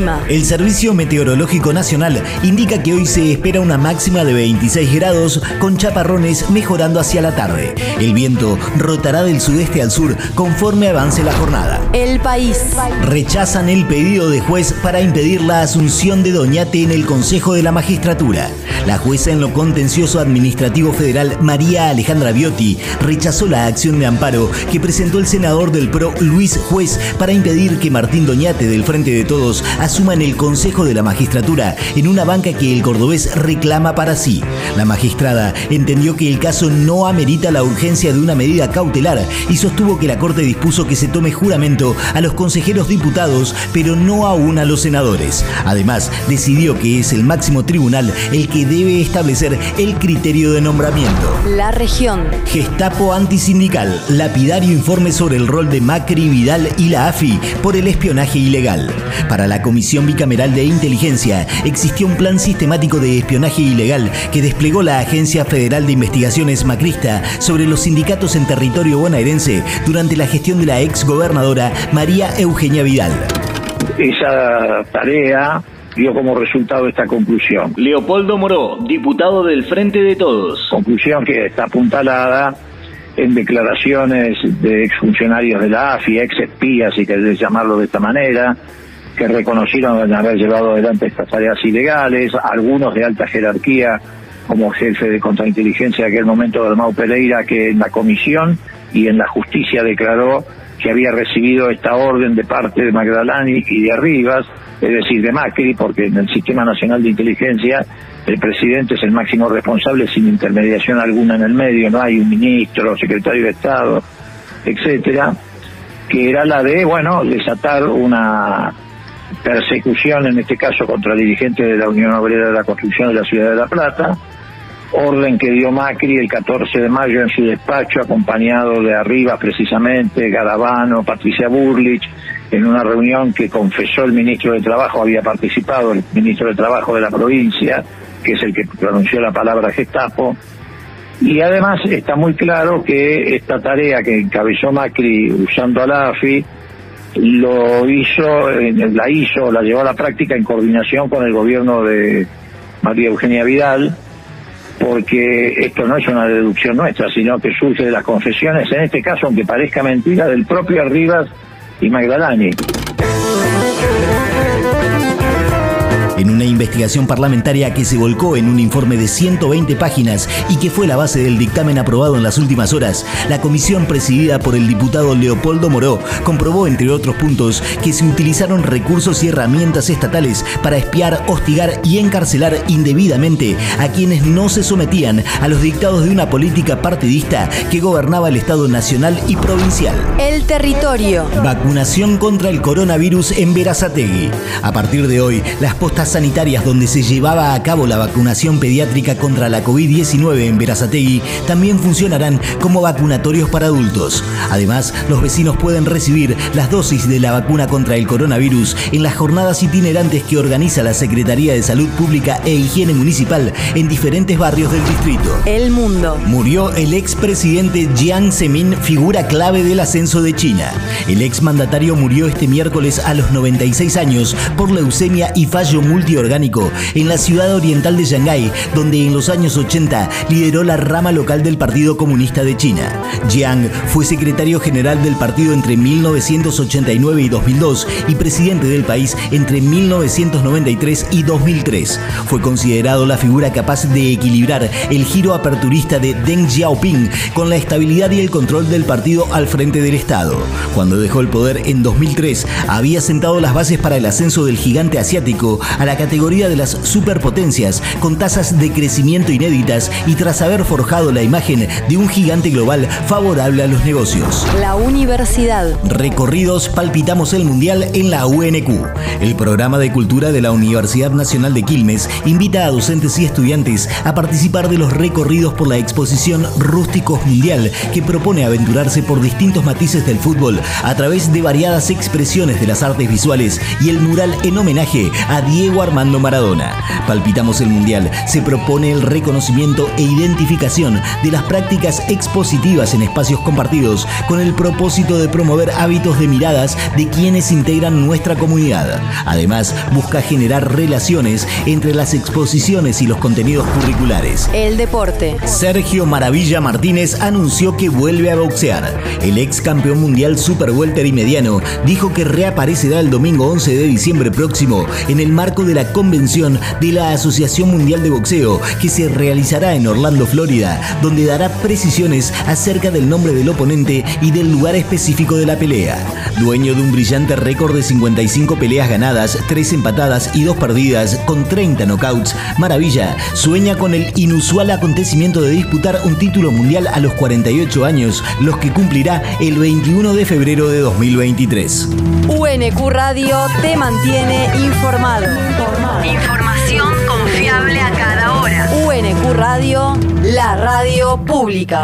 El clima. El Servicio Meteorológico Nacional indica que hoy se espera una máxima de 26 grados con chaparrones mejorando hacia la tarde. El viento rotará del sudeste al sur conforme avance la jornada. El país. Rechazan el pedido de juez para impedir la asunción de Doñate en el Consejo de la Magistratura. La jueza en lo contencioso administrativo federal María Alejandra Biotti rechazó la acción de amparo que presentó el senador del PRO Luis Juez para impedir que Martín Doñate del Frente de Todos asuma en el Consejo de la Magistratura en una banca que el cordobés reclama para sí. La magistrada entendió que el caso no amerita la urgencia de una medida cautelar y sostuvo que la Corte dispuso que se tome juramento a los consejeros diputados, pero no aún a los senadores. Además, decidió que es el máximo tribunal el que debe establecer el criterio de nombramiento. La región. Gestapo antisindical, lapidario informe sobre el rol de Macri, Vidal y la AFI por el espionaje ilegal. Para la Comisión Bicameral de Inteligencia existió un plan sistemático de espionaje ilegal que desplegó la Agencia Federal de Investigaciones Macrista sobre los sindicatos en territorio bonaerense durante la gestión de la ex gobernadora María Eugenia Vidal. Esa tarea dio como resultado esta conclusión. Leopoldo Moró, diputado del Frente de Todos. Conclusión que está apuntalada en declaraciones de exfuncionarios de la AFI, ex espías, si querés llamarlo de esta manera, que reconocieron haber llevado adelante estas tareas ilegales, algunos de alta jerarquía, como jefe de contrainteligencia de aquel momento, Dalmau Pereira, que en la comisión y en la justicia declaró que había recibido esta orden de parte de Magdalani y de Arribas, es decir, de Macri, porque en el Sistema Nacional de Inteligencia el presidente es el máximo responsable sin intermediación alguna en el medio, no hay un ministro, secretario de Estado, etcétera, que era la de, bueno, desatar una persecución, en este caso contra dirigentes de la Unión Obrera de la Construcción de la Ciudad de La Plata, orden que dio Macri el 14 de mayo en su despacho, acompañado de arriba precisamente, Garabano, Patricia Burlich, en una reunión que confesó el ministro de Trabajo, había participado el ministro de Trabajo de la provincia, que es el que pronunció la palabra Gestapo, y además está muy claro que esta tarea que encabezó Macri usando a la AFI, lo hizo, la hizo, la llevó a la práctica en coordinación con el gobierno de María Eugenia Vidal, porque esto no es una deducción nuestra, sino que surge de las confesiones, en este caso, aunque parezca mentira, del propio Arribas y Magdalani. En una investigación parlamentaria que se volcó en un informe de 120 páginas y que fue la base del dictamen aprobado en las últimas horas, la comisión presidida por el diputado Leopoldo Moró comprobó, entre otros puntos, que se utilizaron recursos y herramientas estatales para espiar, hostigar y encarcelar indebidamente a quienes no se sometían a los dictados de una política partidista que gobernaba el Estado nacional y provincial. El territorio. Vacunación contra el coronavirus en Verazategui. A partir de hoy, las postas sanitarias donde se llevaba a cabo la vacunación pediátrica contra la COVID-19 en Verazategui también funcionarán como vacunatorios para adultos. Además, los vecinos pueden recibir las dosis de la vacuna contra el coronavirus en las jornadas itinerantes que organiza la Secretaría de Salud Pública e Higiene Municipal en diferentes barrios del distrito. El mundo. Murió el expresidente Jiang Zemin, figura clave del ascenso de China. El exmandatario murió este miércoles a los 96 años por leucemia y fallo multiorgánico en la ciudad oriental de Shanghái, donde en los años 80 lideró la rama local del Partido Comunista de China. Jiang fue secretario general del partido entre 1989 y 2002 y presidente del país entre 1993 y 2003. Fue considerado la figura capaz de equilibrar el giro aperturista de Deng Xiaoping con la estabilidad y el control del partido al frente del Estado. Cuando dejó el poder en 2003, había sentado las bases para el ascenso del gigante asiático a la categoría de las superpotencias, con tasas de crecimiento inéditas y tras haber forjado la imagen de un gigante global favorable a los negocios. La universidad. Recorridos Palpitamos el Mundial en la UNQ. El programa de cultura de la Universidad Nacional de Quilmes invita a docentes y estudiantes a participar de los recorridos por la exposición Rústicos Mundial, que propone aventurarse por distintos matices del fútbol a través de variadas expresiones de las artes visuales y el mural en homenaje a Diego Diego Armando Maradona. Palpitamos el Mundial se propone el reconocimiento e identificación de las prácticas expositivas en espacios compartidos con el propósito de promover hábitos de miradas de quienes integran nuestra comunidad. Además, busca generar relaciones entre las exposiciones y los contenidos curriculares. El deporte. Sergio Maravilla Martínez anunció que vuelve a boxear. El ex campeón mundial super welter y mediano dijo que reaparecerá el domingo 11 de diciembre próximo en el marco de la convención de la Asociación Mundial de Boxeo que se realizará en Orlando, Florida, donde dará precisiones acerca del nombre del oponente y del lugar específico de la pelea. Dueño de un brillante récord de 55 peleas ganadas, 3 empatadas y 2 perdidas, con 30 knockouts, Maravilla sueña con el inusual acontecimiento de disputar un título mundial a los 48 años, los que cumplirá el 21 de febrero de 2023. UNQ Radio te mantiene informado. Información confiable a cada hora. UNQ Radio, la radio pública.